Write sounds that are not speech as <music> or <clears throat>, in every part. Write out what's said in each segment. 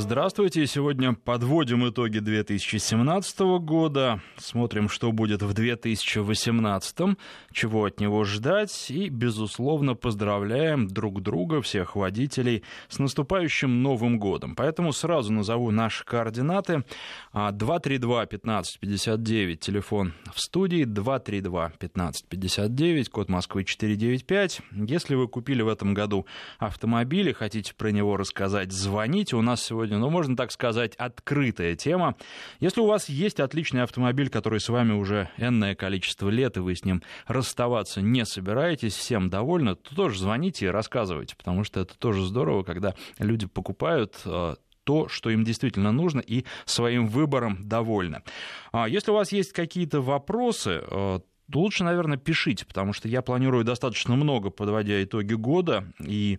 Здравствуйте. Сегодня подводим итоги 2017 года. Смотрим, что будет в 2018, чего от него ждать. И, безусловно, поздравляем друг друга, всех водителей, с наступающим Новым годом. Поэтому сразу назову наши координаты. 232-1559, телефон в студии, 232-1559, код Москвы 495. Если вы купили в этом году автомобиль и хотите про него рассказать, звоните. У нас сегодня сегодня, ну, можно так сказать, открытая тема. Если у вас есть отличный автомобиль, который с вами уже энное количество лет, и вы с ним расставаться не собираетесь, всем довольны, то тоже звоните и рассказывайте, потому что это тоже здорово, когда люди покупают э, то, что им действительно нужно, и своим выбором довольны. А если у вас есть какие-то вопросы, э, то лучше, наверное, пишите, потому что я планирую достаточно много, подводя итоги года, и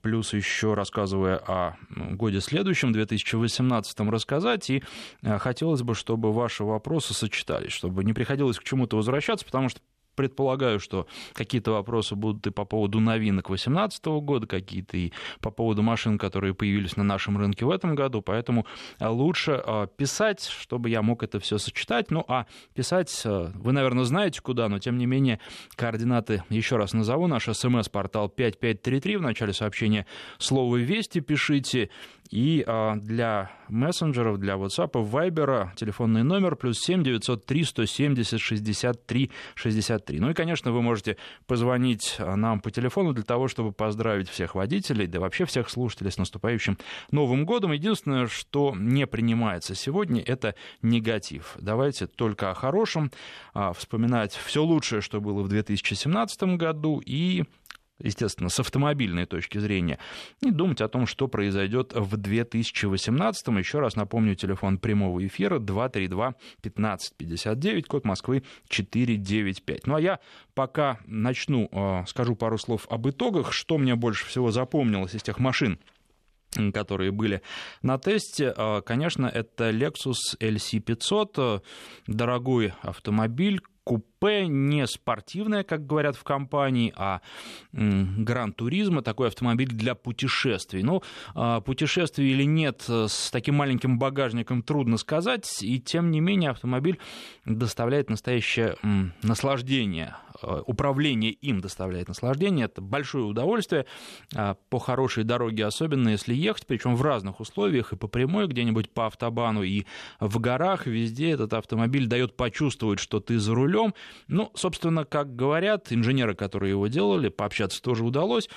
плюс еще рассказывая о годе следующем, 2018, рассказать. И а, хотелось бы, чтобы ваши вопросы сочетались, чтобы не приходилось к чему-то возвращаться, потому что предполагаю, что какие-то вопросы будут и по поводу новинок 2018 года, какие-то и по поводу машин, которые появились на нашем рынке в этом году, поэтому э, лучше э, писать, чтобы я мог это все сочетать. Ну, а писать э, вы, наверное, знаете куда, но тем не менее координаты еще раз назову. Наш смс-портал 5533, в начале сообщения слово «Вести» пишите, и а, для мессенджеров, для WhatsApp, Viber телефонный номер плюс 7 903 170 63 63. Ну и, конечно, вы можете позвонить а, нам по телефону для того, чтобы поздравить всех водителей, да вообще всех слушателей с наступающим Новым годом. Единственное, что не принимается сегодня, это негатив. Давайте только о хорошем, а, вспоминать все лучшее, что было в 2017 году, и естественно, с автомобильной точки зрения, и думать о том, что произойдет в 2018. Еще раз напомню, телефон прямого эфира 232-1559, код Москвы 495. Ну а я пока начну, э, скажу пару слов об итогах, что мне больше всего запомнилось из тех машин, которые были на тесте. Э, конечно, это Lexus LC500, дорогой автомобиль, купе, не спортивное, как говорят в компании, а гран-туризма, такой автомобиль для путешествий. Ну, а, путешествий или нет э, с таким маленьким багажником трудно сказать, и тем не менее автомобиль доставляет настоящее наслаждение управление им доставляет наслаждение, это большое удовольствие а, по хорошей дороге, особенно если ехать, причем в разных условиях, и по прямой, где-нибудь по автобану, и в горах, везде этот автомобиль дает почувствовать, что ты за рулем. Ну, собственно, как говорят инженеры, которые его делали, пообщаться тоже удалось,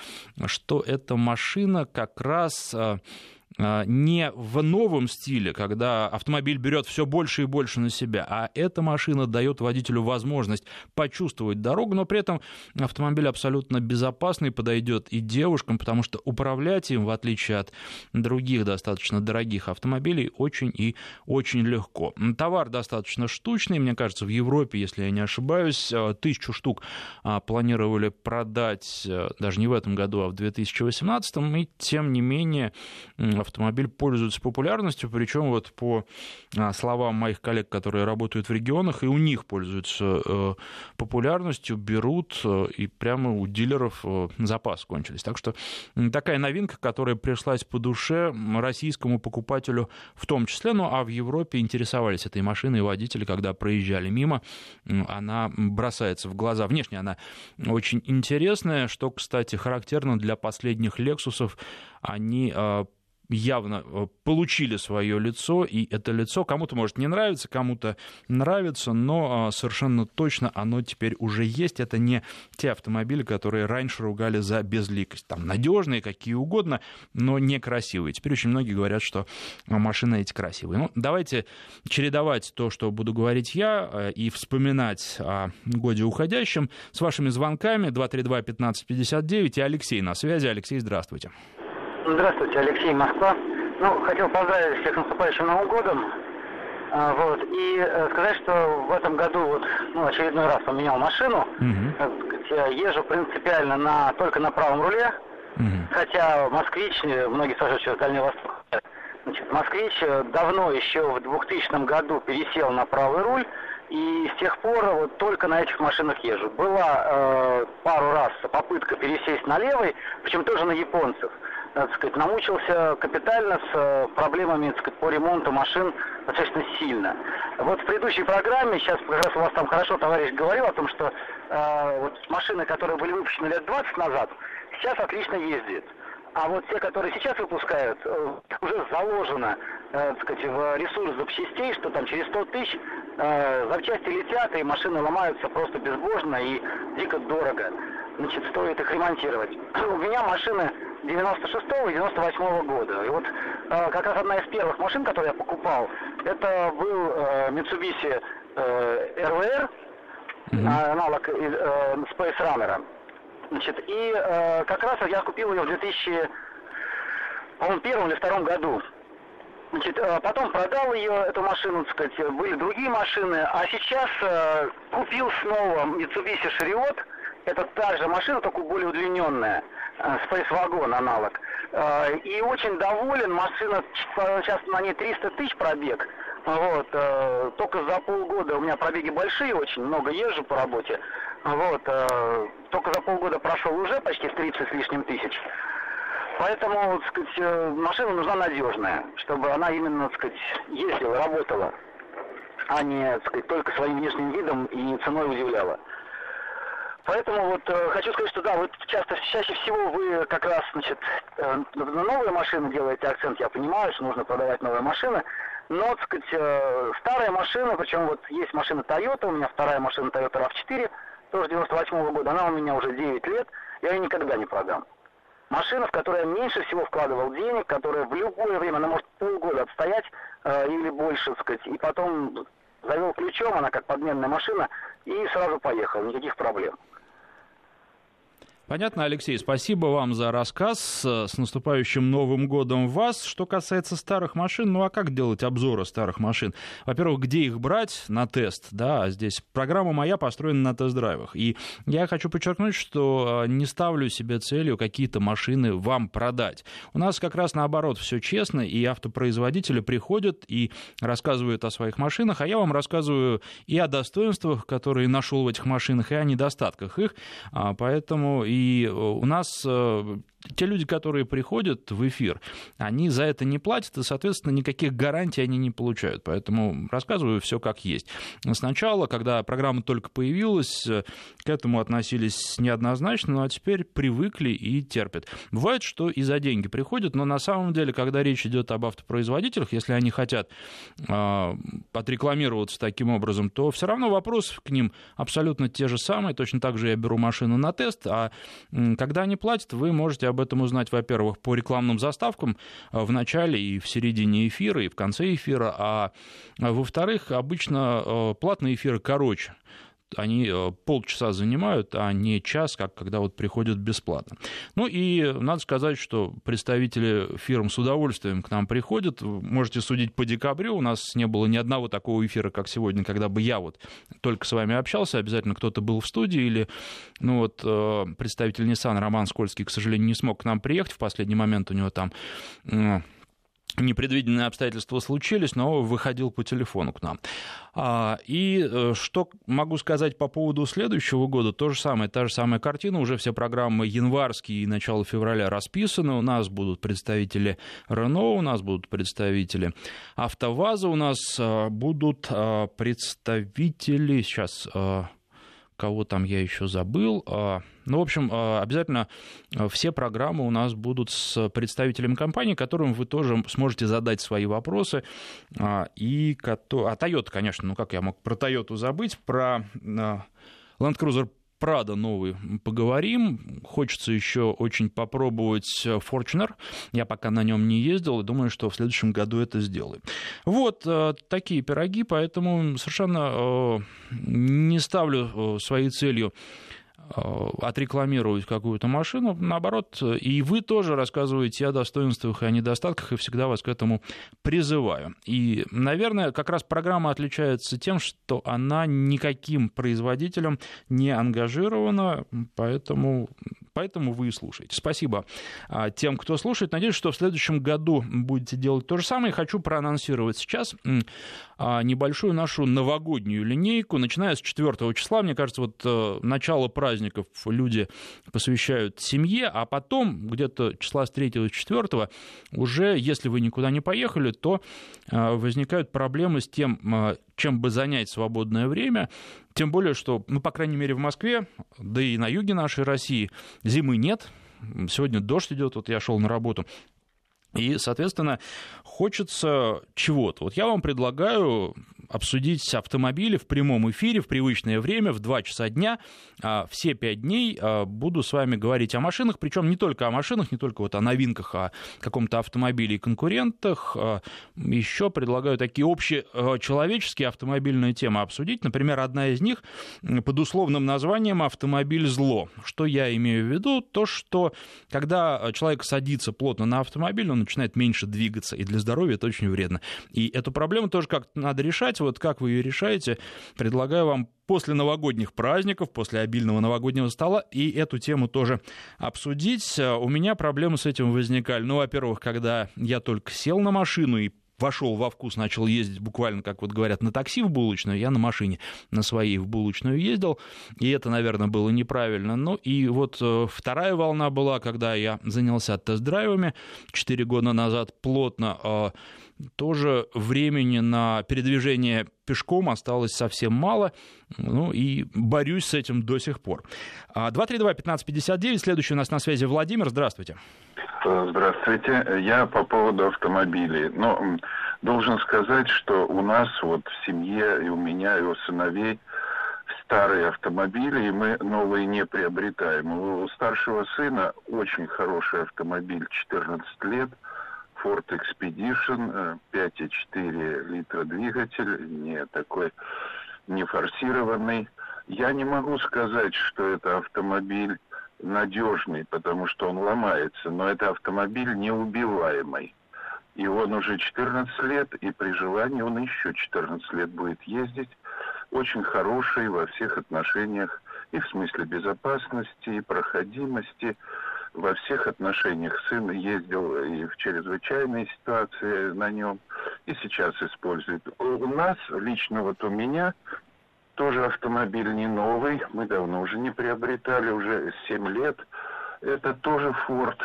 что эта машина как раз а, не в новом стиле, когда автомобиль берет все больше и больше на себя, а эта машина дает водителю возможность почувствовать дорогу, но при этом автомобиль абсолютно безопасный, подойдет и девушкам, потому что управлять им, в отличие от других достаточно дорогих автомобилей, очень и очень легко. Товар достаточно штучный, мне кажется, в Европе, если я не ошибаюсь, а, тысячу штук а, планировали продать даже не в этом году, а в 2018, и тем не менее автомобиль пользуется популярностью, причем вот по а, словам моих коллег, которые работают в регионах, и у них пользуются э, популярностью, берут, э, и прямо у дилеров э, запас кончились. Так что такая новинка, которая пришлась по душе российскому покупателю в том числе, ну а в Европе интересовались этой машиной водители, когда проезжали мимо, она бросается в глаза. Внешне она очень интересная, что, кстати, характерно для последних Лексусов. Они явно э, получили свое лицо, и это лицо кому-то может не нравиться, кому-то нравится, но а, совершенно точно оно теперь уже есть. Это не те автомобили, которые раньше ругали за безликость. Там надежные, какие угодно, но некрасивые. Теперь очень многие говорят, что машины эти красивые. Ну, давайте чередовать то, что буду говорить я, э, и вспоминать о годе уходящем с вашими звонками 232-1559 и Алексей на связи. Алексей, здравствуйте. Здравствуйте, Алексей, Москва. Ну, хотел поздравить всех наступающим Новым годом. А, вот, и э, сказать, что в этом году вот, ну, очередной раз поменял машину. Mm-hmm. езжу принципиально на, только на правом руле. Mm-hmm. Хотя москвич, многие скажут, что Дальний Восток. Значит, москвич э, давно, еще в 2000 году пересел на правый руль. И с тех пор вот только на этих машинах езжу. Была э, пару раз попытка пересесть на левый, причем тоже на японцев. Так сказать, намучился капитально с проблемами так сказать, по ремонту машин достаточно сильно. Вот в предыдущей программе, сейчас как раз у вас там хорошо товарищ говорил о том, что э, вот машины, которые были выпущены лет 20 назад, сейчас отлично ездят. А вот те, которые сейчас выпускают, э, уже заложено э, сказать, в ресурс запчастей, что там через 100 тысяч э, запчасти летят, и машины ломаются просто безбожно и дико дорого. Значит, стоит их ремонтировать. <clears throat> У меня машины 96 и 98 -го года. И вот э, как раз одна из первых машин, которую я покупал, это был э, Mitsubishi э, RVR, mm-hmm. аналог э, Space Runner. Значит, и э, как раз я купил ее в 2000, по-моему, первом или втором году. Значит, э, потом продал ее, эту машину, так сказать, были другие машины, а сейчас э, купил снова Mitsubishi Chariot, это та же машина, только более удлиненная, э, Space Wagon аналог. Э, и очень доволен, машина, сейчас на ней 300 тысяч пробег, вот, э, только за полгода, у меня пробеги большие очень, много езжу по работе, вот, э, только за полгода прошел уже почти 30 с лишним тысяч. Поэтому, так сказать, э, машина нужна надежная, чтобы она именно, так сказать, ездила, работала, а не, так сказать, только своим внешним видом и ценой удивляла. Поэтому вот э, хочу сказать, что да, вот часто, чаще всего вы как раз, значит, э, на новые машины делаете акцент, я понимаю, что нужно продавать новые машины, но, так сказать, э, старая машина, причем вот есть машина Toyota, у меня вторая машина Toyota RAV4, тоже 98 -го года, она у меня уже 9 лет, я ее никогда не продам. Машина, в которой я меньше всего вкладывал денег, которая в любое время, она может полгода отстоять э, или больше, так сказать, и потом завел ключом, она как подменная машина, и сразу поехал, никаких проблем. Понятно, Алексей, спасибо вам за рассказ. С наступающим Новым годом вас. Что касается старых машин, ну а как делать обзоры старых машин? Во-первых, где их брать на тест? Да, здесь программа моя построена на тест-драйвах. И я хочу подчеркнуть, что а, не ставлю себе целью какие-то машины вам продать. У нас как раз наоборот все честно, и автопроизводители приходят и рассказывают о своих машинах, а я вам рассказываю и о достоинствах, которые нашел в этих машинах, и о недостатках их. А, поэтому и э, у нас э, те люди, которые приходят в эфир, они за это не платят, и, соответственно, никаких гарантий они не получают. Поэтому рассказываю все как есть. Сначала, когда программа только появилась, к этому относились неоднозначно, ну а теперь привыкли и терпят. Бывает, что и за деньги приходят, но на самом деле, когда речь идет об автопроизводителях, если они хотят э, отрекламироваться таким образом, то все равно вопросы к ним абсолютно те же самые. Точно так же я беру машину на тест, а когда они платят, вы можете об этом узнать, во-первых, по рекламным заставкам э, в начале и в середине эфира, и в конце эфира, а во-вторых, обычно э, платные эфиры короче они э, полчаса занимают, а не час, как когда вот приходят бесплатно. Ну и надо сказать, что представители фирм с удовольствием к нам приходят. Можете судить по декабрю. У нас не было ни одного такого эфира, как сегодня, когда бы я вот только с вами общался. Обязательно кто-то был в студии или ну вот э, представитель Nissan Роман Скользкий, к сожалению, не смог к нам приехать. В последний момент у него там непредвиденные обстоятельства случились, но выходил по телефону к нам. А, и э, что могу сказать по поводу следующего года, то же самое, та же самая картина, уже все программы январские и начало февраля расписаны, у нас будут представители Рено, у нас будут представители АвтоВАЗа, у нас э, будут э, представители, сейчас кого там я еще забыл. А, ну, в общем, а, обязательно а, все программы у нас будут с представителями компании, которым вы тоже сможете задать свои вопросы. И, а Toyota, конечно, ну как я мог про Toyota забыть, про Land Cruiser Прада новый поговорим. Хочется еще очень попробовать Fortuner. Я пока на нем не ездил и думаю, что в следующем году это сделаю. Вот э, такие пироги, поэтому совершенно э, не ставлю э, своей целью Э, отрекламировать какую-то машину, наоборот, и вы тоже рассказываете о достоинствах и о недостатках, и всегда вас к этому призываю. И, наверное, как раз программа отличается тем, что она никаким производителем не ангажирована, поэтому Поэтому вы и слушаете. Спасибо а, тем, кто слушает. Надеюсь, что в следующем году будете делать то же самое. Хочу проанонсировать сейчас а, небольшую нашу новогоднюю линейку. Начиная с 4 числа, мне кажется, вот э, начало праздников люди посвящают семье, а потом где-то числа с 3 4 уже, если вы никуда не поехали, то а, возникают проблемы с тем, чем бы занять свободное время. Тем более, что, ну, по крайней мере, в Москве, да и на юге нашей России зимы нет. Сегодня дождь идет, вот я шел на работу. И, соответственно, хочется чего-то. Вот я вам предлагаю обсудить автомобили в прямом эфире в привычное время в 2 часа дня. А, все 5 дней а, буду с вами говорить о машинах, причем не только о машинах, не только вот о новинках, а о каком-то автомобиле и конкурентах. А, Еще предлагаю такие общие человеческие автомобильные темы обсудить. Например, одна из них под условным названием «Автомобиль зло». Что я имею в виду? То, что когда человек садится плотно на автомобиль, он начинает меньше двигаться, и для здоровья это очень вредно. И эту проблему тоже как-то надо решать вот как вы ее решаете, предлагаю вам после новогодних праздников, после обильного новогоднего стола, и эту тему тоже обсудить. У меня проблемы с этим возникали. Ну, во-первых, когда я только сел на машину и вошел во вкус, начал ездить буквально, как вот говорят, на такси в булочную, я на машине на своей в булочную ездил, и это, наверное, было неправильно. Ну и вот э, вторая волна была, когда я занялся тест-драйвами 4 года назад плотно э, тоже времени на передвижение пешком осталось совсем мало, ну и борюсь с этим до сих пор. 232-1559, а, следующий у нас на связи Владимир, здравствуйте. Здравствуйте, я по поводу автомобилей. Ну, должен сказать, что у нас вот в семье и у меня, и у сыновей старые автомобили, и мы новые не приобретаем. У старшего сына очень хороший автомобиль, 14 лет – Ford Expedition, 5,4 э, литра двигатель, не такой, не форсированный. Я не могу сказать, что это автомобиль надежный, потому что он ломается, но это автомобиль неубиваемый. И он уже 14 лет, и при желании он еще 14 лет будет ездить. Очень хороший во всех отношениях, и в смысле безопасности, и проходимости, во всех отношениях. Сын ездил и в чрезвычайной ситуации на нем, и сейчас использует. У нас, лично вот у меня, тоже автомобиль не новый, мы давно уже не приобретали, уже 7 лет. Это тоже Ford.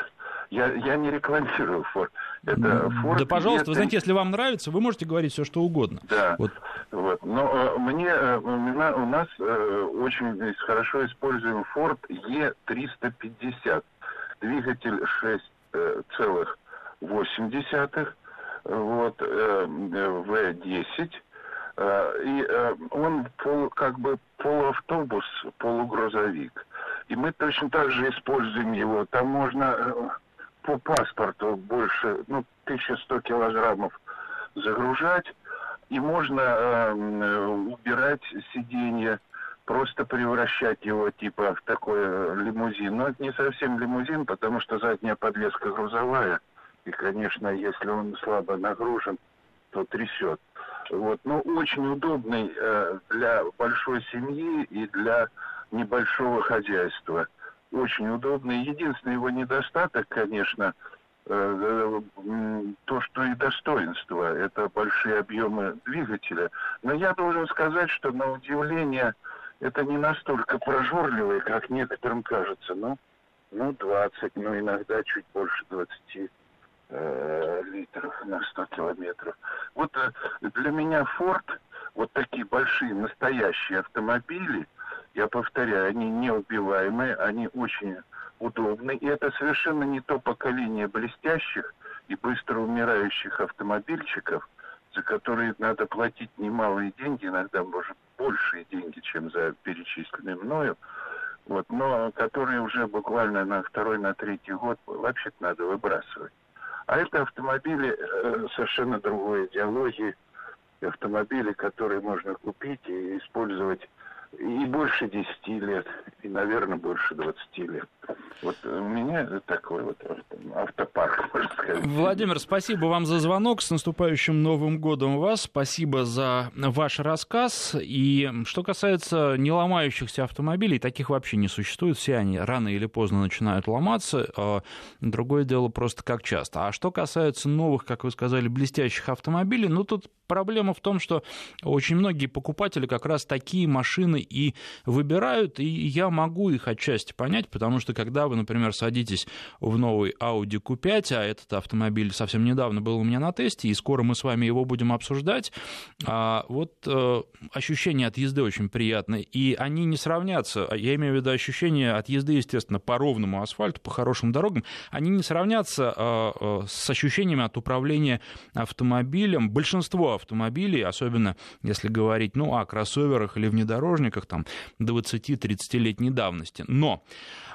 Я, я не рекламирую Ford. Это Ford. Да, пожалуйста, это... вы знаете, если вам нравится, вы можете говорить все, что угодно. Да. Вот. вот. Но э, мне, э, у нас э, очень хорошо используем Ford E350 двигатель 6,8, э, вот, э, В10, э, и он пол, как бы полуавтобус, полугрузовик. И мы точно так же используем его. Там можно по паспорту больше, ну, 1100 килограммов загружать, и можно э, убирать сиденье просто превращать его типа в такой э, лимузин. Но это не совсем лимузин, потому что задняя подвеска грузовая. И, конечно, если он слабо нагружен, то трясет. Вот. Но очень удобный э, для большой семьи и для небольшого хозяйства. Очень удобный. Единственный его недостаток, конечно, э, э, то, что и достоинство, это большие объемы двигателя. Но я должен сказать, что на удивление это не настолько прожорливые, как некоторым кажется. Ну, ну 20, ну иногда чуть больше 20 э, литров на 100 километров. Вот э, для меня Форд, вот такие большие настоящие автомобили, я повторяю, они неубиваемые, они очень удобны. И это совершенно не то поколение блестящих и быстро умирающих автомобильчиков, за которые надо платить немалые деньги, иногда, может, большие деньги, чем за перечисленные мною, вот, но которые уже буквально на второй, на третий год вообще-то надо выбрасывать. А это автомобили э, совершенно другой идеологии, автомобили, которые можно купить и использовать и больше 10 лет, и, наверное, больше 20 лет. Вот у меня такой вот автопарк, <laughs> можно сказать. Владимир, спасибо вам за звонок. С наступающим Новым годом вас. Спасибо за ваш рассказ. И что касается не ломающихся автомобилей, таких вообще не существует. Все они рано или поздно начинают ломаться. А другое дело просто как часто. А что касается новых, как вы сказали, блестящих автомобилей, ну тут проблема в том, что очень многие покупатели как раз такие машины и выбирают, и я могу их отчасти понять, потому что когда вы, например, садитесь в новый Audi Q5, а этот автомобиль совсем недавно был у меня на тесте, и скоро мы с вами его будем обсуждать, а, вот э, ощущения от езды очень приятные, и они не сравнятся, я имею в виду ощущения от езды, естественно, по ровному асфальту, по хорошим дорогам, они не сравнятся а, э, с ощущениями от управления автомобилем. Большинство автомобилей, особенно если говорить ну, о кроссоверах или внедорожниках там, 20-30-летней давности. Но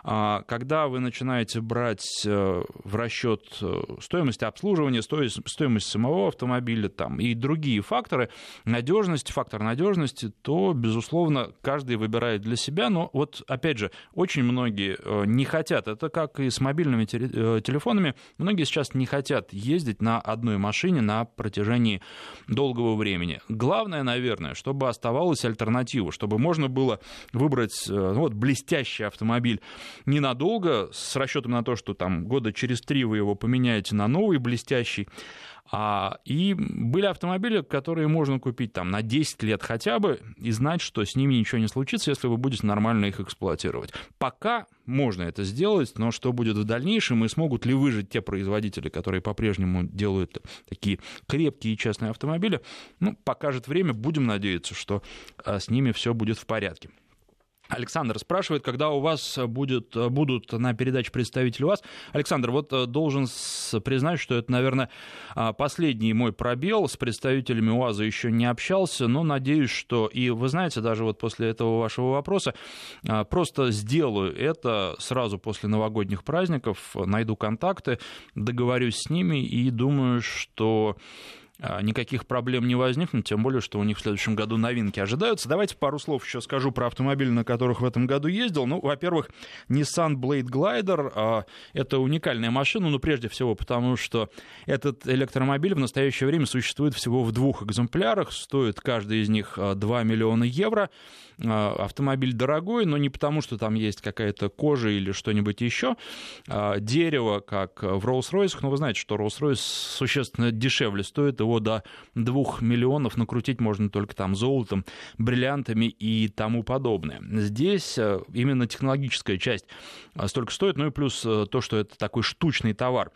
когда вы начинаете брать э, в расчет э, стоимость обслуживания, стоимость самого автомобиля там, и другие факторы надежности, фактор надежности, то, безусловно, каждый выбирает для себя. Но вот, опять же, очень многие э, не хотят, это как и с мобильными телефонами, многие сейчас не хотят ездить на одной машине на протяжении долгого времени. Главное, наверное, чтобы оставалась альтернатива, чтобы можно было выбрать ну, вот, блестящий автомобиль ненадолго, с расчетом на то, что там года через три вы его поменяете на новый блестящий. А, и были автомобили, которые можно купить там на 10 лет хотя бы и знать, что с ними ничего не случится, если вы будете нормально их эксплуатировать. Пока можно это сделать, но что будет в дальнейшем и смогут ли выжить те производители, которые по-прежнему делают такие крепкие и честные автомобили, ну, покажет время. Будем надеяться, что а, с ними все будет в порядке. Александр спрашивает, когда у вас будет, будут на передаче представители УАЗ. Александр, вот э, должен признать, что это, наверное, а, последний мой пробел. С представителями УАЗа еще не общался, но надеюсь, что... И вы знаете, даже вот после этого вашего вопроса, а, просто сделаю это сразу после новогодних праздников, найду контакты, договорюсь с ними и думаю, что никаких проблем не возникнет, тем более, что у них в следующем году новинки ожидаются. Давайте пару слов еще скажу про автомобили, на которых в этом году ездил. Ну, во-первых, Nissan Blade Glider а, — это уникальная машина, ну, прежде всего, потому что этот электромобиль в настоящее время существует всего в двух экземплярах, стоит каждый из них 2 а, миллиона евро. Автомобиль дорогой, но не потому, что там есть какая-то кожа или что-нибудь еще. Дерево, как в Rolls-Royce, но вы знаете, что Rolls-Royce существенно дешевле стоит, его всего до 2 миллионов накрутить можно только там золотом, бриллиантами и тому подобное. Здесь э, именно технологическая часть э, столько стоит, ну и плюс э, то, что это такой штучный товар.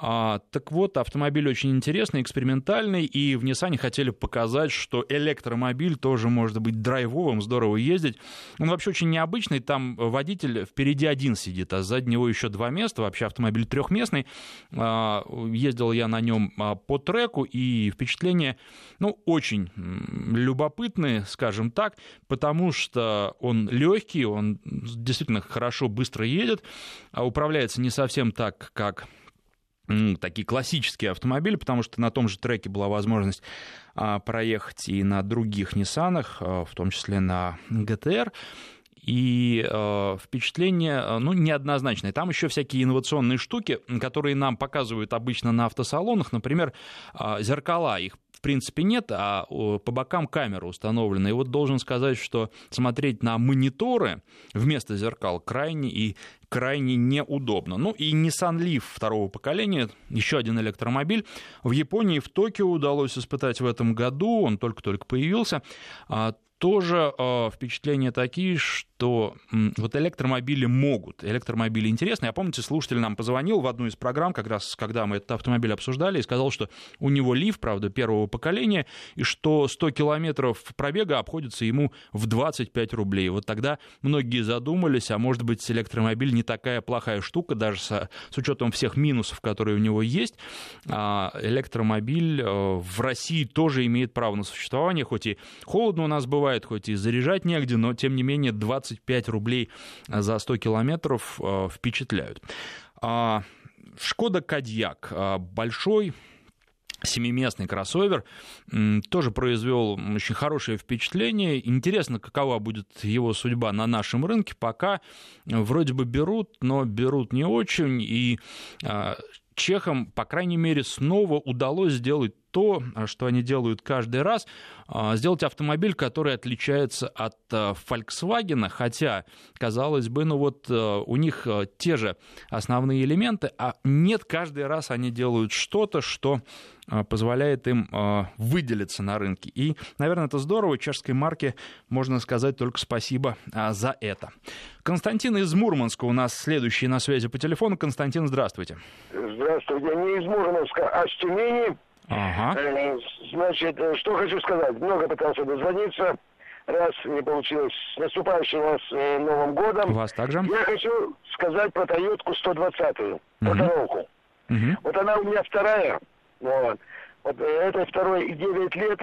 А, так вот, автомобиль очень интересный, экспериментальный, и в Nissan хотели показать, что электромобиль тоже может быть драйвовым, здорово ездить. Он вообще очень необычный, там водитель впереди один сидит, а сзади него еще два места, вообще автомобиль трехместный. А, ездил я на нем а, по треку, и впечатления, ну, очень любопытные, скажем так, потому что он легкий, он действительно хорошо, быстро едет, а управляется не совсем так, как такие классические автомобили, потому что на том же треке была возможность а, проехать и на других Ниссанах, а, в том числе на ГТР. И э, впечатление, ну, неоднозначное. Там еще всякие инновационные штуки, которые нам показывают обычно на автосалонах. Например, э, зеркала. Их в принципе нет, а по бокам камера установлена. И вот должен сказать, что смотреть на мониторы вместо зеркал крайне и крайне неудобно. Ну и Nissan Leaf второго поколения, еще один электромобиль. В Японии, в Токио удалось испытать в этом году, он только-только появился. А, тоже э, впечатления такие, что э, вот электромобили могут, электромобили интересны. Я помните, слушатель нам позвонил в одну из программ, как раз когда мы этот автомобиль обсуждали, и сказал, что у него лифт, правда, первого поколения, и что 100 километров пробега обходится ему в 25 рублей. Вот тогда многие задумались, а может быть, электромобиль не такая плохая штука, даже со, с учетом всех минусов, которые у него есть. А электромобиль э, в России тоже имеет право на существование, хоть и холодно у нас бывает, хоть и заряжать негде, но тем не менее 25 рублей за 100 километров э, впечатляют. А, Шкода Кадьяк, большой семиместный кроссовер, тоже произвел очень хорошее впечатление. Интересно, какова будет его судьба на нашем рынке. Пока вроде бы берут, но берут не очень. И чехам, по крайней мере, снова удалось сделать то, что они делают каждый раз, а, сделать автомобиль, который отличается от а, Volkswagen, хотя, казалось бы, ну вот а, у них те же основные элементы, а нет, каждый раз они делают что-то, что позволяет им выделиться на рынке. И, наверное, это здорово. Чешской марке можно сказать только спасибо за это. Константин из Мурманска у нас следующий на связи по телефону. Константин, здравствуйте. Здравствуйте. Не из Мурманска, а с Тюмени. Ага. Э, значит, э, что хочу сказать. Много пытался дозвониться. Раз не получилось. С наступающим вас э, Новым годом. Вас также. Я хочу сказать про Тойотку 120-ю. Угу. Угу. Вот она у меня вторая. Вот. Вот это второй 9 лет.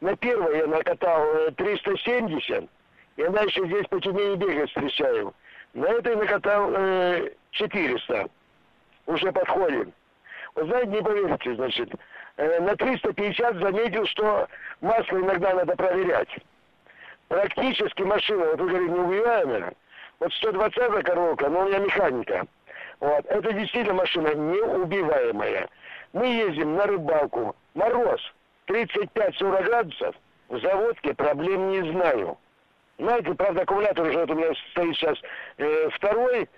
На первой я накатал 370. И она еще здесь по Тюмени бегает встречаю. На этой накатал э, 400. Уже подходим. Вы знаете, не поверите, значит, на 350 заметил, что масло иногда надо проверять. Практически машина, вот вы говорите, неубиваемая. Вот 120 коробка, но у меня механика. Вот. Это действительно машина неубиваемая. Мы ездим на рыбалку. Мороз 35-40 градусов. В заводке проблем не знаю. Знаете, правда, аккумулятор уже вот у меня стоит сейчас э, второй.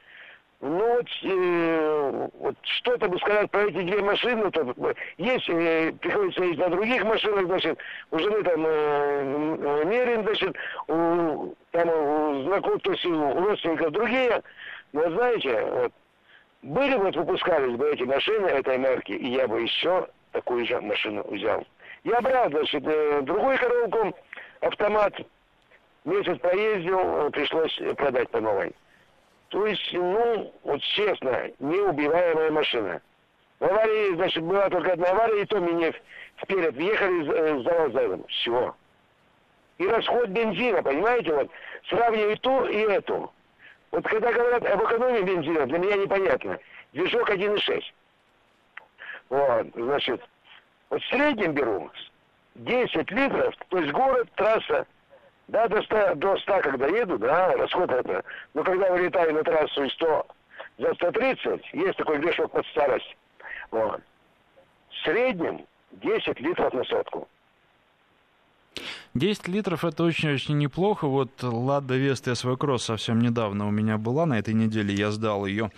Ну вот, э, вот что-то бы сказать про эти две машины, то есть, э, приходится ездить на других машинах, значит, у жены там э, Мерин, значит, у, там у знакомых, то есть у родственников другие, но знаете, вот, были бы, вот выпускались бы эти машины этой марки, и я бы еще такую же машину взял. Я брал, значит, э, другую коробку, автомат, месяц поездил, пришлось продать по новой. То есть, ну, вот честно, неубиваемая машина. В аварии, значит, была только одна авария, и то меня вперед въехали э, завозом. Все. И расход бензина, понимаете, вот, сравнивай ту и эту. Вот когда говорят об экономии бензина, для меня непонятно. Движок 1,6. Вот, значит, вот в среднем беру 10 литров, то есть город, трасса, да, до 100, до 100 когда еду, да, расход это. Но когда вылетаю на трассу и 100 за 130, есть такой грешок под старость. Вот. В среднем 10 литров на сотку. 10 литров это очень-очень неплохо. Вот Лада Веста свой кросс совсем недавно у меня была. На этой неделе я сдал ее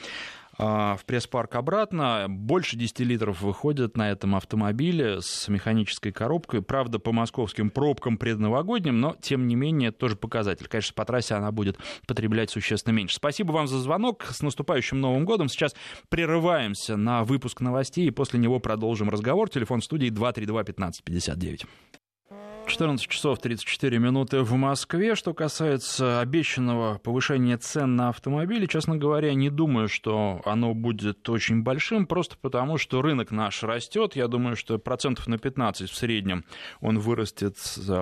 в пресс-парк обратно. Больше 10 литров выходит на этом автомобиле с механической коробкой. Правда, по московским пробкам предновогодним, но, тем не менее, тоже показатель. Конечно, по трассе она будет потреблять существенно меньше. Спасибо вам за звонок. С наступающим Новым годом. Сейчас прерываемся на выпуск новостей, и после него продолжим разговор. Телефон студии 232 1559. 14 часов 34 минуты в Москве. Что касается обещанного повышения цен на автомобили, честно говоря, не думаю, что оно будет очень большим, просто потому, что рынок наш растет. Я думаю, что процентов на 15 в среднем он вырастет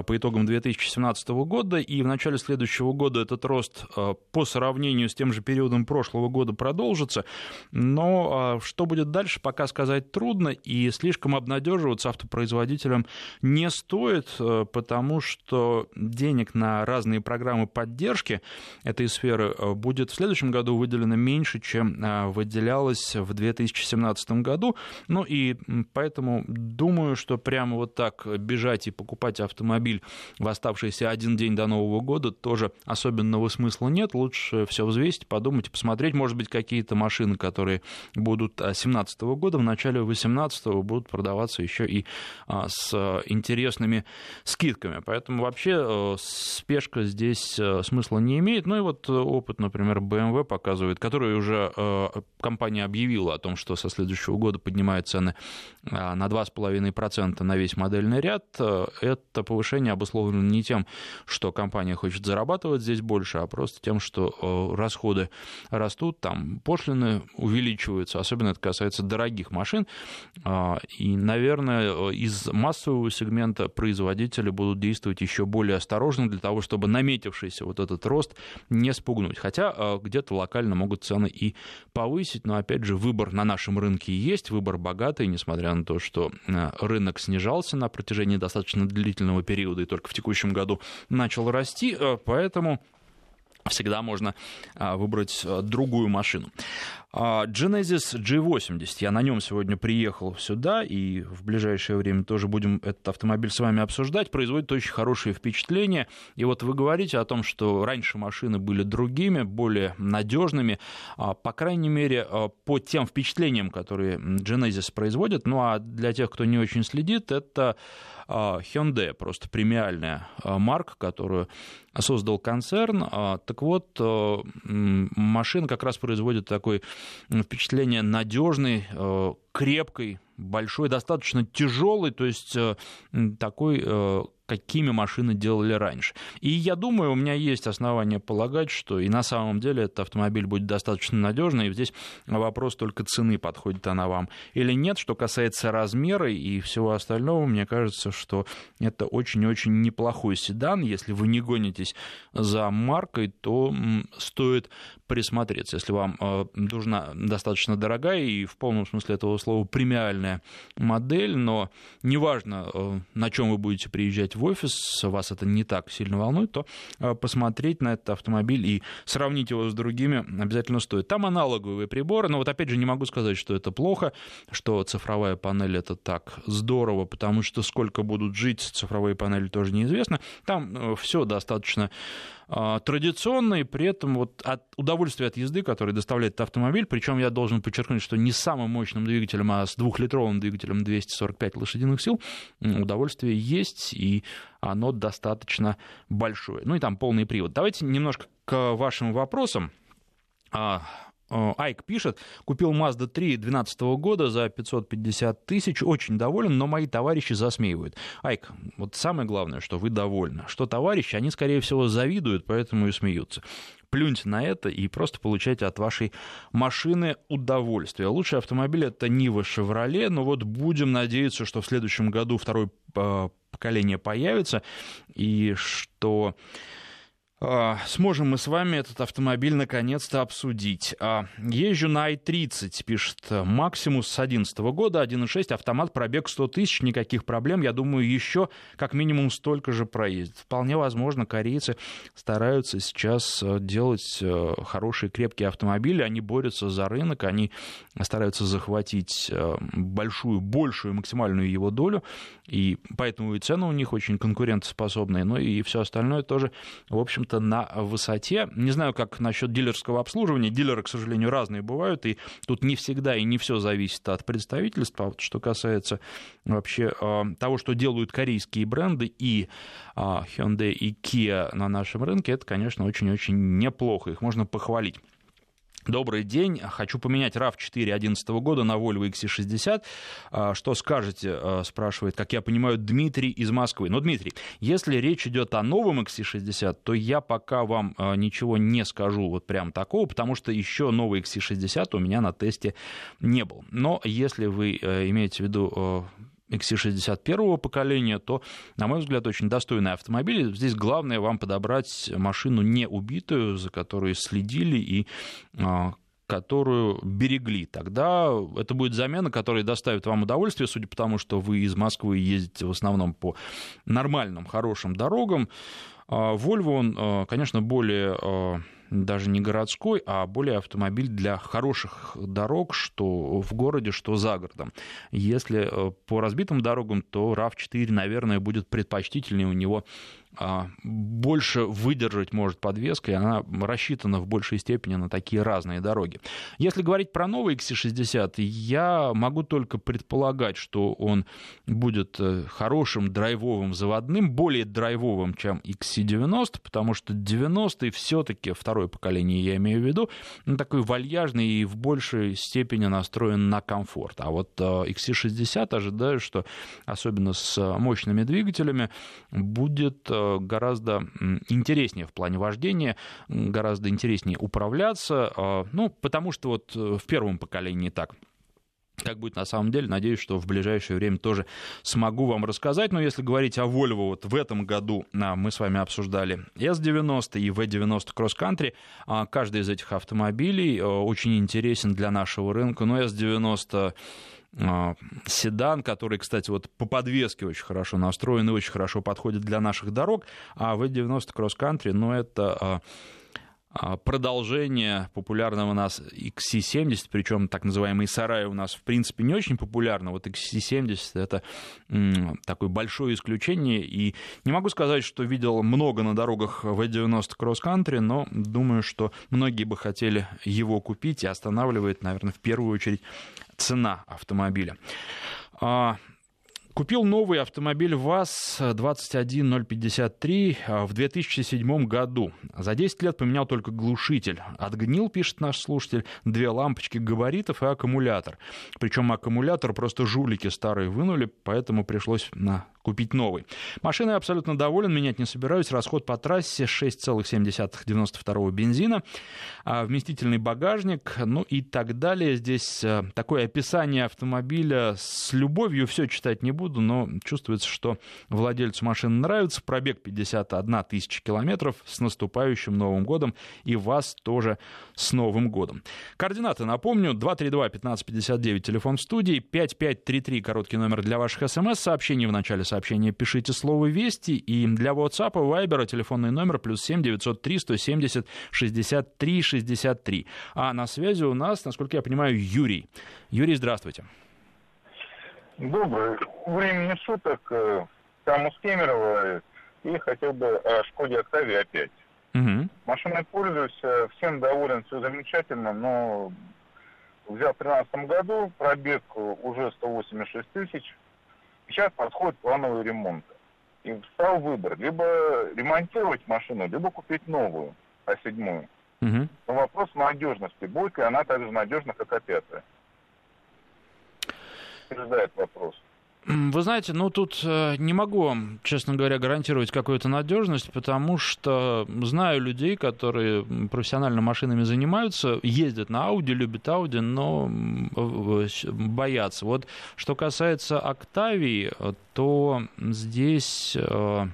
по итогам 2017 года, и в начале следующего года этот рост э, по сравнению с тем же периодом прошлого года продолжится. Но э, что будет дальше, пока сказать трудно, и слишком обнадеживаться автопроизводителям не стоит потому что денег на разные программы поддержки этой сферы э, будет в следующем году выделено меньше, чем э, выделялось в 2017 году. Ну и поэтому думаю, что прямо вот так бежать и покупать автомобиль в оставшийся один день до Нового года тоже особенного смысла нет. Лучше все взвесить, подумать, посмотреть. Может быть, какие-то машины, которые будут 2017 года, в начале 2018 будут продаваться еще и а, с интересными скидками. Поэтому вообще э, спешка здесь э, смысла не имеет. Ну и вот э, опыт, например, BMW показывает, который уже компания объявила о том, что со следующего года поднимает цены на 2,5% на весь модельный ряд. Это повышение обусловлено не тем, что компания хочет зарабатывать здесь больше, а просто тем, что расходы растут, там пошлины увеличиваются, особенно это касается дорогих машин. И, наверное, из массового сегмента производителей производители будут действовать еще более осторожно для того, чтобы наметившийся вот этот рост не спугнуть. Хотя э, где-то локально могут цены и повысить, но опять же выбор на нашем рынке есть, выбор богатый, несмотря на то, что э, рынок снижался на протяжении достаточно длительного периода и только в текущем году начал расти, поэтому всегда можно выбрать другую машину. А, Genesis G80, я на нем сегодня приехал сюда, и в ближайшее время тоже будем этот автомобиль с вами обсуждать, производит очень хорошее впечатление. И вот вы говорите о том, что раньше машины были другими, более надежными, а, по крайней мере, а, по тем впечатлениям, которые Genesis производит. Ну а для тех, кто не очень следит, это Hyundai, просто премиальная марка, которую создал концерн. Так вот, машина как раз производит такой впечатление надежной, крепкой, большой, достаточно тяжелый, то есть такой какими машины делали раньше. И я думаю, у меня есть основания полагать, что и на самом деле этот автомобиль будет достаточно надежный, и здесь вопрос только цены, подходит она вам или нет. Что касается размера и всего остального, мне кажется, что это очень-очень неплохой седан. Если вы не гонитесь за маркой, то стоит присмотреться. Если вам э, нужна достаточно дорогая и в полном смысле этого слова премиальная модель, но неважно, э, на чем вы будете приезжать в офис, вас это не так сильно волнует, то э, посмотреть на этот автомобиль и сравнить его с другими обязательно стоит. Там аналоговые приборы, но вот опять же не могу сказать, что это плохо, что цифровая панель это так здорово, потому что сколько будут жить цифровые панели тоже неизвестно. Там все достаточно а, традиционный, при этом вот от удовольствия от езды, который доставляет этот автомобиль, причем я должен подчеркнуть, что не с самым мощным двигателем, а с двухлитровым двигателем 245 лошадиных сил, удовольствие есть, и оно достаточно большое. Ну и там полный привод. Давайте немножко к вашим вопросам. Э, Айк пишет, купил Mazda 3 2012 года за 550 тысяч, очень доволен, но мои товарищи засмеивают. Айк, вот самое главное, что вы довольны. Что товарищи, они, скорее всего, завидуют, поэтому и смеются плюньте на это и просто получайте от вашей машины удовольствие. Лучший автомобиль это Нива Chevrolet, но вот будем надеяться, что в следующем году второе э, поколение появится и что сможем мы с вами этот автомобиль наконец-то обсудить. А, езжу на i30, пишет Максимус с 2011 года, 1.6, автомат, пробег 100 тысяч, никаких проблем. Я думаю, еще как минимум столько же проездит. Вполне возможно, корейцы стараются сейчас э, делать э, хорошие, крепкие автомобили. Они борются за рынок, они стараются захватить э, большую, большую, максимальную его долю. И поэтому и цены у них очень конкурентоспособные. Ну и все остальное тоже, в общем общем-то, на высоте. Не знаю, как насчет дилерского обслуживания. Дилеры, к сожалению, разные бывают, и тут не всегда и не все зависит от представительства. Вот что касается вообще а, того, что делают корейские бренды и а, Hyundai и Kia на нашем рынке, это, конечно, очень-очень неплохо. Их можно похвалить. Добрый день. Хочу поменять RAV4 2011 года на Volvo XC60. А, что скажете, а, спрашивает, как я понимаю, Дмитрий из Москвы. Но, Дмитрий, если речь идет о новом XC60, то я пока вам а, ничего не скажу вот прям такого, потому что еще новый XC60 у меня на тесте не был. Но если вы имеете в виду XC60 поколения, то, на мой взгляд, очень достойный автомобиль. Здесь главное вам подобрать машину не убитую, за которой следили и а, которую берегли. Тогда это будет замена, которая доставит вам удовольствие, судя по тому, что вы из Москвы ездите в основном по нормальным, хорошим дорогам. А, Volvo, он, а, конечно, более даже не городской, а более автомобиль для хороших дорог, что в городе, что за городом. Если э, по разбитым дорогам, то RAV4, наверное, будет предпочтительнее у него больше выдержать может подвеска, и она рассчитана в большей степени на такие разные дороги. Если говорить про новый XC60, я могу только предполагать, что он будет э, хорошим драйвовым заводным, более драйвовым, чем XC90, потому что 90-й все-таки, второе поколение я имею в виду, ну, такой вальяжный и в большей степени настроен на комфорт. А вот э, XC60 ожидаю, что особенно с мощными двигателями будет э, гораздо интереснее в плане вождения, гораздо интереснее управляться, а, ну, потому что вот э, в первом поколении так как будет на самом деле, надеюсь, что в ближайшее время тоже смогу вам рассказать. Но если говорить о Volvo, вот в этом году а, мы с вами обсуждали S90 и V90 Cross Country. Каждый из этих автомобилей а, очень интересен для нашего рынка. Но S90 седан, который, кстати, вот по подвеске очень хорошо настроен и очень хорошо подходит для наших дорог, а V90 Cross Country, ну, это а, продолжение популярного у нас XC70, причем так называемый сарай у нас в принципе не очень популярно. Вот XC70 это такое большое исключение. И не могу сказать, что видел много на дорогах V90 Cross Country, но думаю, что многие бы хотели его купить и останавливает, наверное, в первую очередь цена автомобиля. А, Купил новый автомобиль ВАЗ-21053 а, в 2007 году. За 10 лет поменял только глушитель. Отгнил, пишет наш слушатель, две лампочки габаритов и аккумулятор. Причем аккумулятор просто жулики старые вынули, поэтому пришлось на купить новый. Машиной абсолютно доволен, менять не собираюсь. Расход по трассе 6,792 бензина, а вместительный багажник, ну и так далее. Здесь э, такое описание автомобиля с любовью, все читать не буду, но чувствуется, что владельцу машины нравится. Пробег 51 тысяча километров с наступающим Новым годом и вас тоже с Новым годом. Координаты, напомню, 232-1559, телефон в студии, 5533, короткий номер для ваших смс-сообщений в начале сообщения пишите слово «Вести». И для WhatsApp и Viber телефонный номер плюс 7 903 170 63 63. А на связи у нас, насколько я понимаю, Юрий. Юрий, здравствуйте. Доброе. Времени суток. Э, там у Кемерово и хотел бы о Шкоде Октаве опять. Угу. Машиной пользуюсь, э, всем доволен, все замечательно, но взял в 2013 году, пробег уже 186 тысяч. Сейчас подходит плановый ремонт. И стал выбор, либо ремонтировать машину, либо купить новую, а седьмую. Угу. Но вопрос надежности. Будет ли она так же надежна, как А5? обсуждает вопрос. Вы знаете, ну тут э, не могу честно говоря, гарантировать какую-то надежность, потому что знаю людей, которые профессионально машинами занимаются, ездят на Ауди, любят Ауди, но боятся. Вот что касается Октавии, то здесь, э,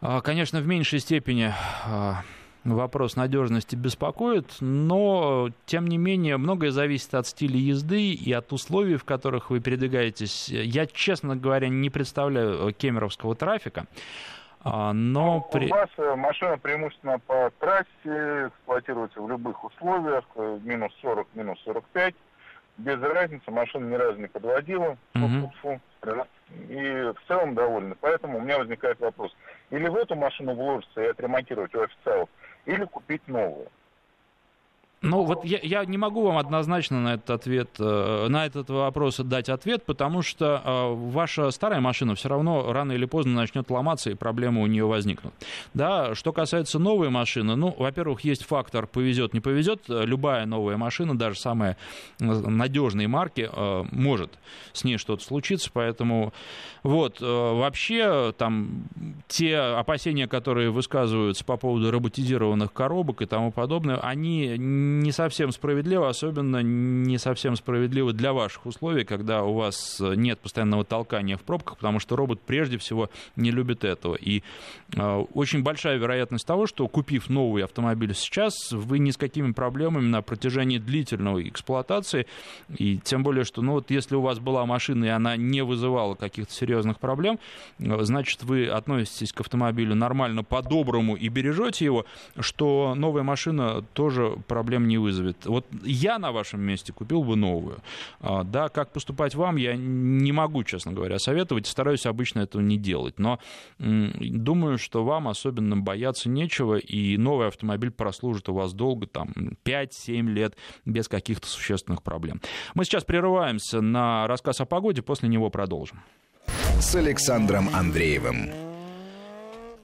а, конечно, в меньшей степени а, вопрос надежности беспокоит, но, тем не менее, многое зависит от стиля езды и от условий, в которых вы передвигаетесь. Я, честно говоря, не представляю кемеровского трафика. А, но ну, при... У вас э, машина преимущественно по трассе, эксплуатируется в любых условиях, э, минус 40, минус 45. Без разницы, машина ни разу не подводила. Угу. И в целом довольны. Поэтому у меня возникает вопрос. Или в эту машину вложиться и отремонтировать у официалов, или купить новую. Ну, вот я, я не могу вам однозначно на этот ответ, э, на этот вопрос дать ответ, потому что э, ваша старая машина все равно рано или поздно начнет ломаться, и проблемы у нее возникнут. Да, что касается новой машины, ну, во-первых, есть фактор повезет, не повезет. Любая новая машина, даже самая надежной марки, э, может с ней что-то случиться, поэтому вот, вообще там те опасения, которые высказываются по поводу роботизированных коробок и тому подобное, они не совсем справедливо, особенно не совсем справедливо для ваших условий, когда у вас нет постоянного толкания в пробках, потому что робот прежде всего не любит этого. И э, очень большая вероятность того, что купив новый автомобиль сейчас, вы ни с какими проблемами на протяжении длительной эксплуатации, и тем более, что ну вот если у вас была машина, и она не вызывала каких-то серьезных проблем, э, значит, вы относитесь к автомобилю нормально, по-доброму и бережете его, что новая машина тоже проблем проблем не вызовет. Вот я на вашем месте купил бы новую. А, да, как поступать вам, я не могу, честно говоря, советовать. Стараюсь обычно этого не делать. Но думаю, что вам особенно бояться нечего, и новый автомобиль прослужит у вас долго, там, 5-7 лет, без каких-то существенных проблем. Мы сейчас прерываемся на рассказ о погоде, после него продолжим. С Александром Андреевым.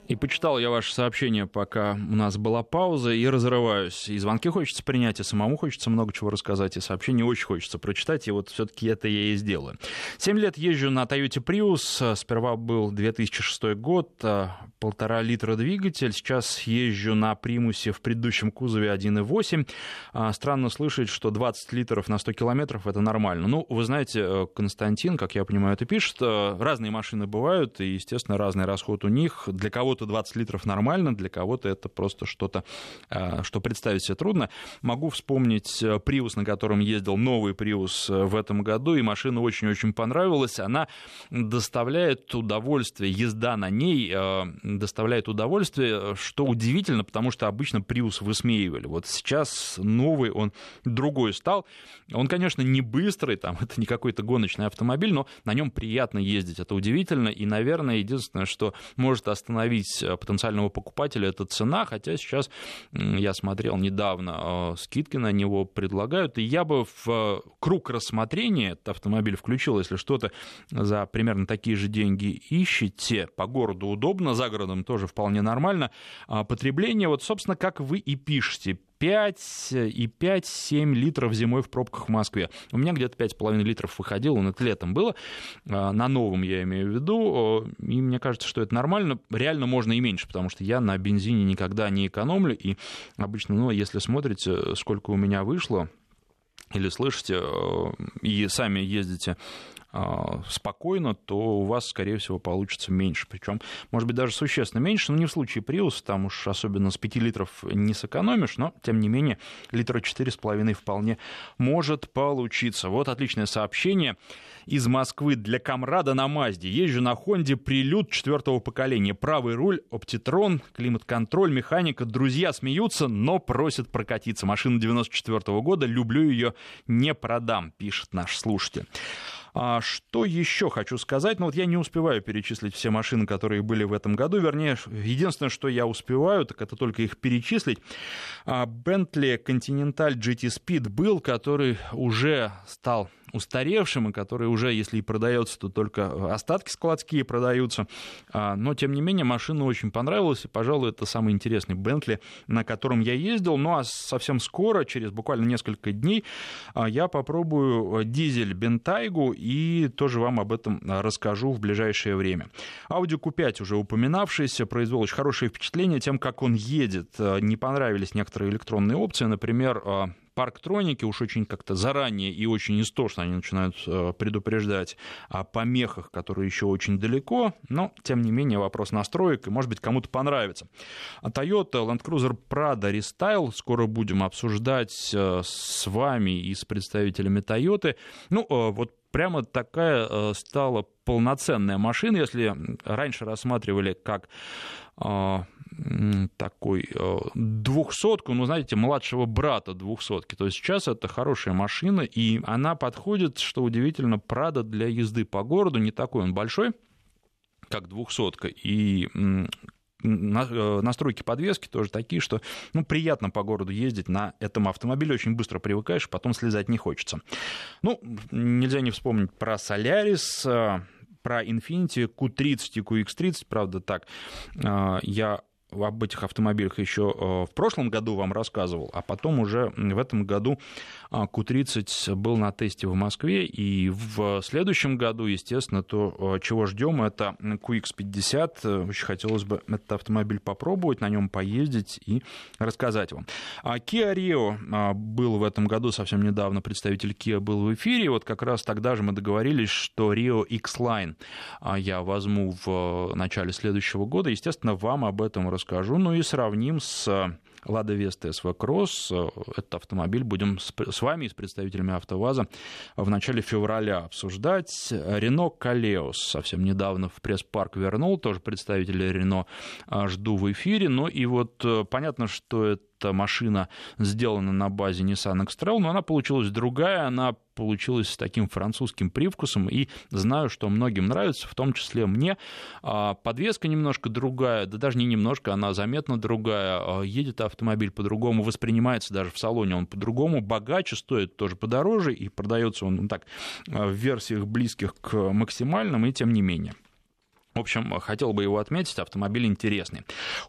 И почитал я ваше сообщение, пока у нас была пауза, и разрываюсь. И звонки хочется принять, и самому хочется много чего рассказать, и сообщение очень хочется прочитать, и вот все-таки это я и сделаю. Семь лет езжу на Toyota Prius. Сперва был 2006 год, а, полтора литра двигатель. Сейчас езжу на примусе в предыдущем кузове 1.8. А, странно слышать, что 20 литров на 100 километров — это нормально. Ну, вы знаете, э, Константин, как я понимаю, это пишет, э, разные машины бывают, и, естественно, разный расход у них. Для кого кого-то 20 литров нормально, для кого-то это просто что-то, а, что представить себе трудно. Могу вспомнить Prius, э, на котором ездил новый Prius э, в этом году, и машина очень-очень понравилась. Она доставляет удовольствие, езда на ней э, доставляет удовольствие, что удивительно, потому что обычно Prius высмеивали. Вот сейчас новый, он другой стал. Он, конечно, не быстрый, там, <laughs> это не какой-то гоночный автомобиль, но на нем приятно ездить. Это удивительно. И, наверное, единственное, что может остановить удивить э, потенциального покупателя, это цена, хотя сейчас я смотрел недавно, э, скидки на него предлагают, и я бы в э, круг рассмотрения этот автомобиль включил, если что-то за примерно такие же деньги ищете, по городу удобно, за городом тоже вполне нормально, а потребление, вот, собственно, как вы и пишете, 5 и 5-7 литров зимой в пробках в Москве. У меня где-то 5,5 литров выходило, но это летом было, а, на новом я имею в виду, и мне кажется, что это нормально. Реально можно и меньше, потому что я на бензине никогда не экономлю, и обычно, ну, если смотрите, сколько у меня вышло, или слышите, и сами ездите спокойно, то у вас, скорее всего, получится меньше. Причем, может быть, даже существенно меньше, но не в случае Prius, там уж особенно с 5 литров не сэкономишь, но, тем не менее, литра 4,5 вполне может получиться. Вот отличное сообщение из Москвы для Камрада на Мазде. Езжу на Хонде Прилюд четвертого поколения. Правый руль, оптитрон, климат-контроль, механика. Друзья смеются, но просят прокатиться. Машина 94 -го года, люблю ее, не продам, пишет наш слушатель. А что еще хочу сказать? Ну вот я не успеваю перечислить все машины, которые были в этом году. Вернее, единственное, что я успеваю, так это только их перечислить. Bentley Continental GT Speed был, который уже стал устаревшим, и который уже, если и продается, то только остатки складские продаются. А, но, тем не менее, машина очень понравилась, и, пожалуй, это самый интересный Бентли, на котором я ездил. Ну, а совсем скоро, через буквально несколько дней, а, я попробую дизель Бентайгу и тоже вам об этом расскажу в ближайшее время. Audi Q5 уже упоминавшийся, произвел очень хорошее впечатление тем, как он едет. Не понравились некоторые электронные опции, например, парктроники уж очень как-то заранее и очень истошно они начинают э, предупреждать о помехах, которые еще очень далеко, но, тем не менее, вопрос настроек, и, может быть, кому-то понравится. А Toyota Land Cruiser Prado Restyle скоро будем обсуждать э, с вами и с представителями Toyota. Ну, э, вот прямо такая стала полноценная машина, если раньше рассматривали как такой э, двухсотку, ну, знаете, младшего брата двухсотки. То есть сейчас это хорошая машина, и она подходит, что удивительно, Прада для езды по городу, не такой он большой, как двухсотка, и э, настройки подвески тоже такие, что ну, приятно по городу ездить на этом автомобиле, очень быстро привыкаешь, потом слезать не хочется. Ну, нельзя не вспомнить про Solaris, э, про Infiniti Q30 и QX30, правда, так, я об этих автомобилях еще э, в прошлом году вам рассказывал, а потом уже в этом году Q30 был на тесте в Москве, и в следующем году, естественно, то, э, чего ждем, это QX50. Очень хотелось бы этот автомобиль попробовать, на нем поездить и рассказать вам. А Kia Rio был в этом году совсем недавно, представитель Kia был в эфире, вот как раз тогда же мы договорились, что Rio X-Line я возьму в начале следующего года. Естественно, вам об этом расскажу, ну и сравним с Лада Веста СВ Кросс. Этот автомобиль будем с вами и с представителями АвтоВАЗа в начале февраля обсуждать. Рено Калеос совсем недавно в пресс-парк вернул, тоже представители Рено а, жду в эфире. Ну и вот э, понятно, что это машина сделана на базе Nissan X-Trail, но она получилась другая, она получилась с таким французским привкусом, и знаю, что многим нравится, в том числе мне. А, подвеска немножко другая, да даже не немножко, она заметно другая, а, едет автомобиль по-другому, воспринимается даже в салоне он по-другому, богаче, стоит тоже подороже, и продается он ну, так в версиях близких к максимальным, и тем не менее. В общем, хотел бы его отметить, автомобиль интересный.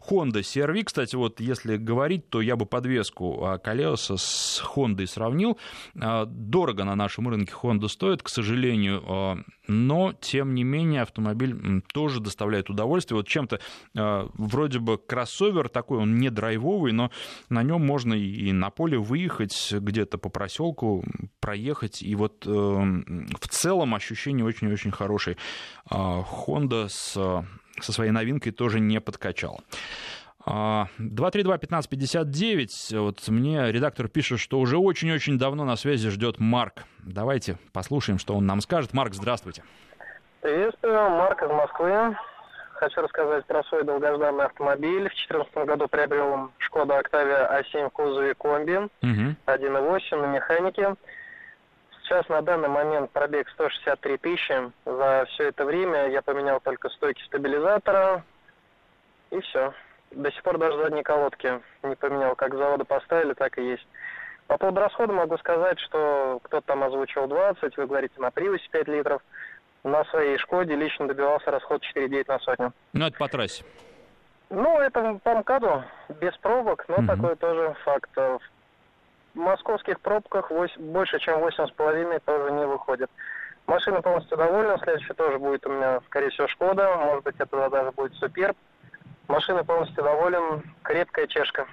Honda CR-V, кстати, вот если говорить, то я бы подвеску а, колеса с Honda сравнил. А, дорого на нашем рынке Honda стоит, к сожалению, а, но, тем не менее, автомобиль тоже доставляет удовольствие. Вот чем-то вроде бы кроссовер такой, он не драйвовый, но на нем можно и на поле выехать где-то по проселку, проехать, и вот в целом ощущение очень-очень хорошее. Honda с, со своей новинкой тоже не подкачал. 232-1559. А, вот мне редактор пишет, что уже очень-очень давно на связи ждет Марк. Давайте послушаем, что он нам скажет. Марк, здравствуйте. Приветствую, Марк из Москвы. Хочу рассказать про свой долгожданный автомобиль. В 2014 году приобрел Шкода Октавия А7 в кузове комби, угу. 1.8 на механике. Сейчас на данный момент пробег 163 тысячи. За все это время я поменял только стойки стабилизатора. И все. До сих пор даже задние колодки не поменял. Как завода поставили, так и есть. По поводу расхода могу сказать, что кто-то там озвучил 20, вы говорите на привозе 5 литров. На своей Шкоде лично добивался расход 4,9 на сотню. Ну, это по трассе. Ну, это по МКАДу, без пробок, но угу. такой тоже факт. В московских пробках 8, больше, чем 8,5 тоже не выходит. Машина полностью довольна. Следующая тоже будет у меня, скорее всего, Шкода. Может быть, это даже будет Суперб. Машина полностью доволен. Крепкая чешка.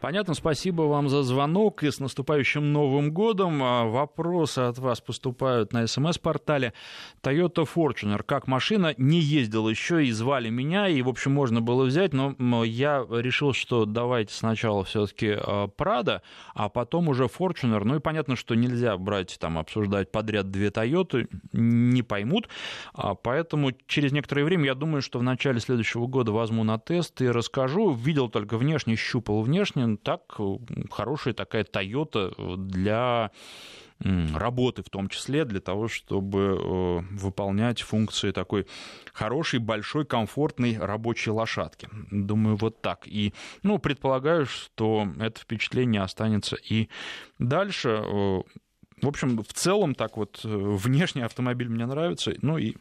Понятно, спасибо вам за звонок и с наступающим Новым годом. А, вопросы от вас поступают на смс-портале. Toyota Fortuner, как машина, не ездил еще и звали меня, и, в общем, можно было взять, но я решил, что давайте сначала все-таки Prado, а потом уже Fortuner. Ну и понятно, что нельзя брать, там, обсуждать подряд две Toyota, не поймут, а поэтому через некоторое время, я думаю, что в начале следующего года возьму на тест и расскажу. Видел только внешне, щупал внешне, так хорошая такая Toyota для работы в том числе для того, чтобы э, выполнять функции такой хорошей, большой, комфортной рабочей лошадки. Думаю, вот так. И, ну, предполагаю, что это впечатление останется и дальше. Э, в общем, в целом так вот э, внешний автомобиль мне нравится, ну и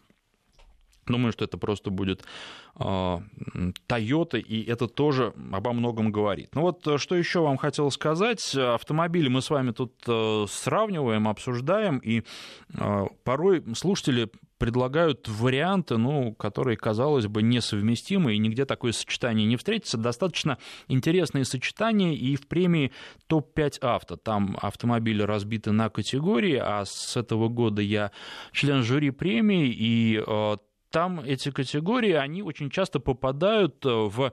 Думаю, что это просто будет Toyota, и это тоже обо многом говорит. Ну вот, э, что еще вам хотел сказать. Автомобили мы с вами тут э, сравниваем, обсуждаем, и э, порой слушатели предлагают варианты, ну, которые, казалось бы, несовместимы, и нигде такое сочетание не встретится. Достаточно интересные сочетания, и в премии топ-5 авто. Там автомобили разбиты на категории, а с этого года я член жюри премии, и там эти категории, они очень часто попадают э, в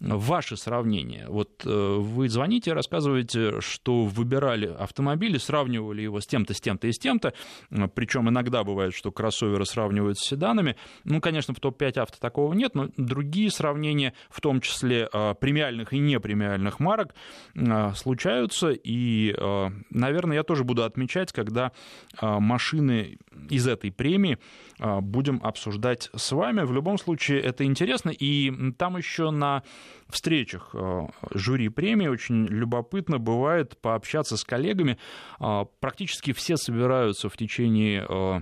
ваши сравнения. Вот э, вы звоните, рассказываете, что выбирали автомобили, сравнивали его с тем-то, с тем-то и с тем-то, причем иногда бывает, что кроссоверы сравнивают с седанами. Ну, конечно, в топ-5 авто такого нет, но другие сравнения, в том числе э, премиальных и непремиальных марок, случаются, и, наверное, я тоже буду отмечать, когда машины из этой премии будем обсуждать с вами. В любом случае, это интересно. И там еще на встречах э, жюри премии очень любопытно бывает пообщаться с коллегами. Э, практически все собираются в течение э,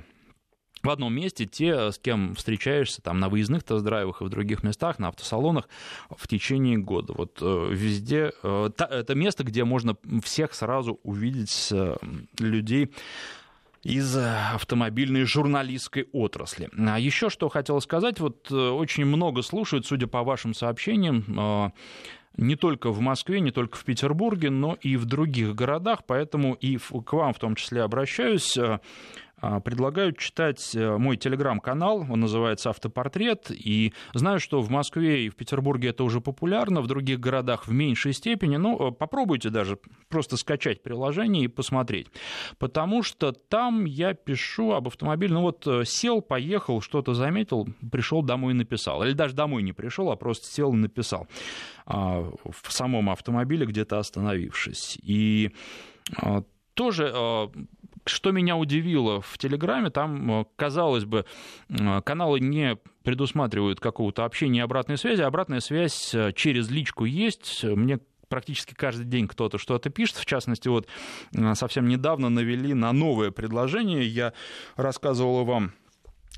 в одном месте те, с кем встречаешься там на выездных тест-драйвах и в других местах, на автосалонах в течение года. Вот везде это место, где можно всех сразу увидеть людей из э, автомобильной журналистской отрасли. А еще что хотел сказать, вот э, очень много слушают, судя по вашим сообщениям, э, не только в Москве, не только в Петербурге, но и в других городах, поэтому и к вам в том числе обращаюсь. А, предлагаю читать э, мой телеграм-канал, он называется «Автопортрет», и знаю, что в Москве и в Петербурге это уже популярно, в других городах в меньшей степени, но э, попробуйте даже просто скачать приложение и посмотреть, потому что там я пишу об автомобиле, ну вот э, сел, поехал, что-то заметил, пришел домой и написал, или даже домой не пришел, а просто сел и написал а, в самом автомобиле, где-то остановившись. И тоже что меня удивило в Телеграме, там, э, казалось бы, э, каналы не предусматривают какого-то общения и обратной связи. Обратная связь э, через личку есть. Мне практически каждый день кто-то что-то пишет. В частности, вот совсем недавно навели на новое предложение. Я рассказывал вам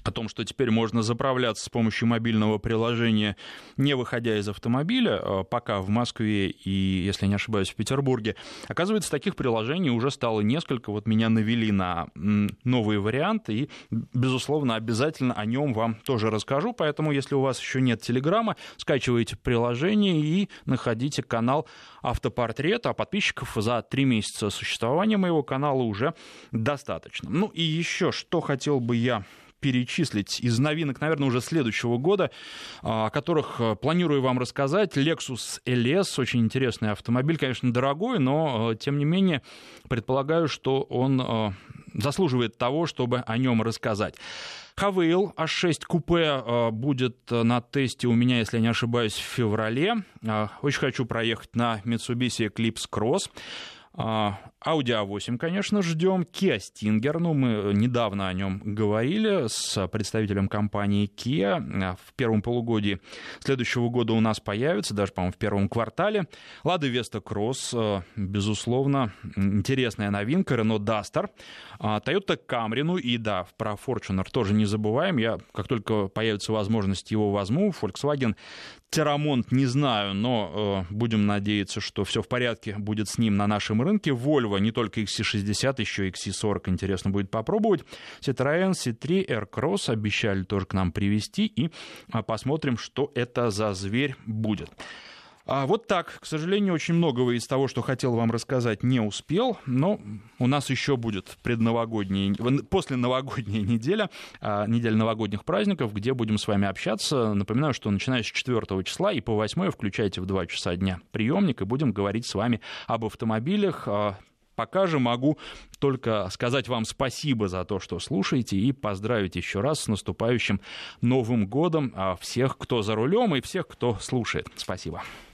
о том, что теперь можно заправляться с помощью мобильного приложения, не выходя из автомобиля, э, пока в Москве и, если не ошибаюсь, в Петербурге. Оказывается, таких приложений уже стало несколько. Вот меня навели на новые варианты, и, безусловно, обязательно о нем вам тоже расскажу. Поэтому, если у вас еще нет Телеграма, скачивайте приложение и находите канал Автопортрет, а подписчиков за три месяца существования моего канала уже достаточно. Ну и еще, что хотел бы я перечислить из новинок, наверное, уже следующего года, а, о которых э, планирую вам рассказать. Lexus LS, очень интересный автомобиль, конечно, дорогой, но, э, тем не менее, предполагаю, что он э, заслуживает того, чтобы о нем рассказать. Хавейл А6 купе будет на тесте у меня, если я не ошибаюсь, в феврале. Очень хочу проехать на Mitsubishi Eclipse Cross. Audi A8, конечно, ждем. Kia Stinger, ну, мы недавно о нем говорили с представителем компании Kia. В первом полугодии следующего года у нас появится, даже, по-моему, в первом квартале. Lada Vesta Cross, безусловно, интересная новинка. Renault Duster. Toyota Camry, ну и да, про Fortuner тоже не забываем. Я, как только появится возможность, его возьму. Volkswagen Терамонт не знаю, но э, будем надеяться, что все в порядке будет с ним на нашем рынке. Volvo не только XC60, еще XC40 интересно будет попробовать. Citroёn C3 Aircross обещали тоже к нам привезти, и а, посмотрим, что это за зверь будет. А вот так, к сожалению, очень многого из того, что хотел вам рассказать, не успел, но у нас еще будет предновогодняя, после новогодняя неделя, а, неделя новогодних праздников, где будем с вами общаться. Напоминаю, что начиная с 4 числа и по 8 включайте в 2 часа дня приемник, и будем говорить с вами об автомобилях, а, Пока же могу только сказать вам спасибо за то, что слушаете, и поздравить еще раз с наступающим Новым годом всех, кто за рулем, и всех, кто слушает. Спасибо.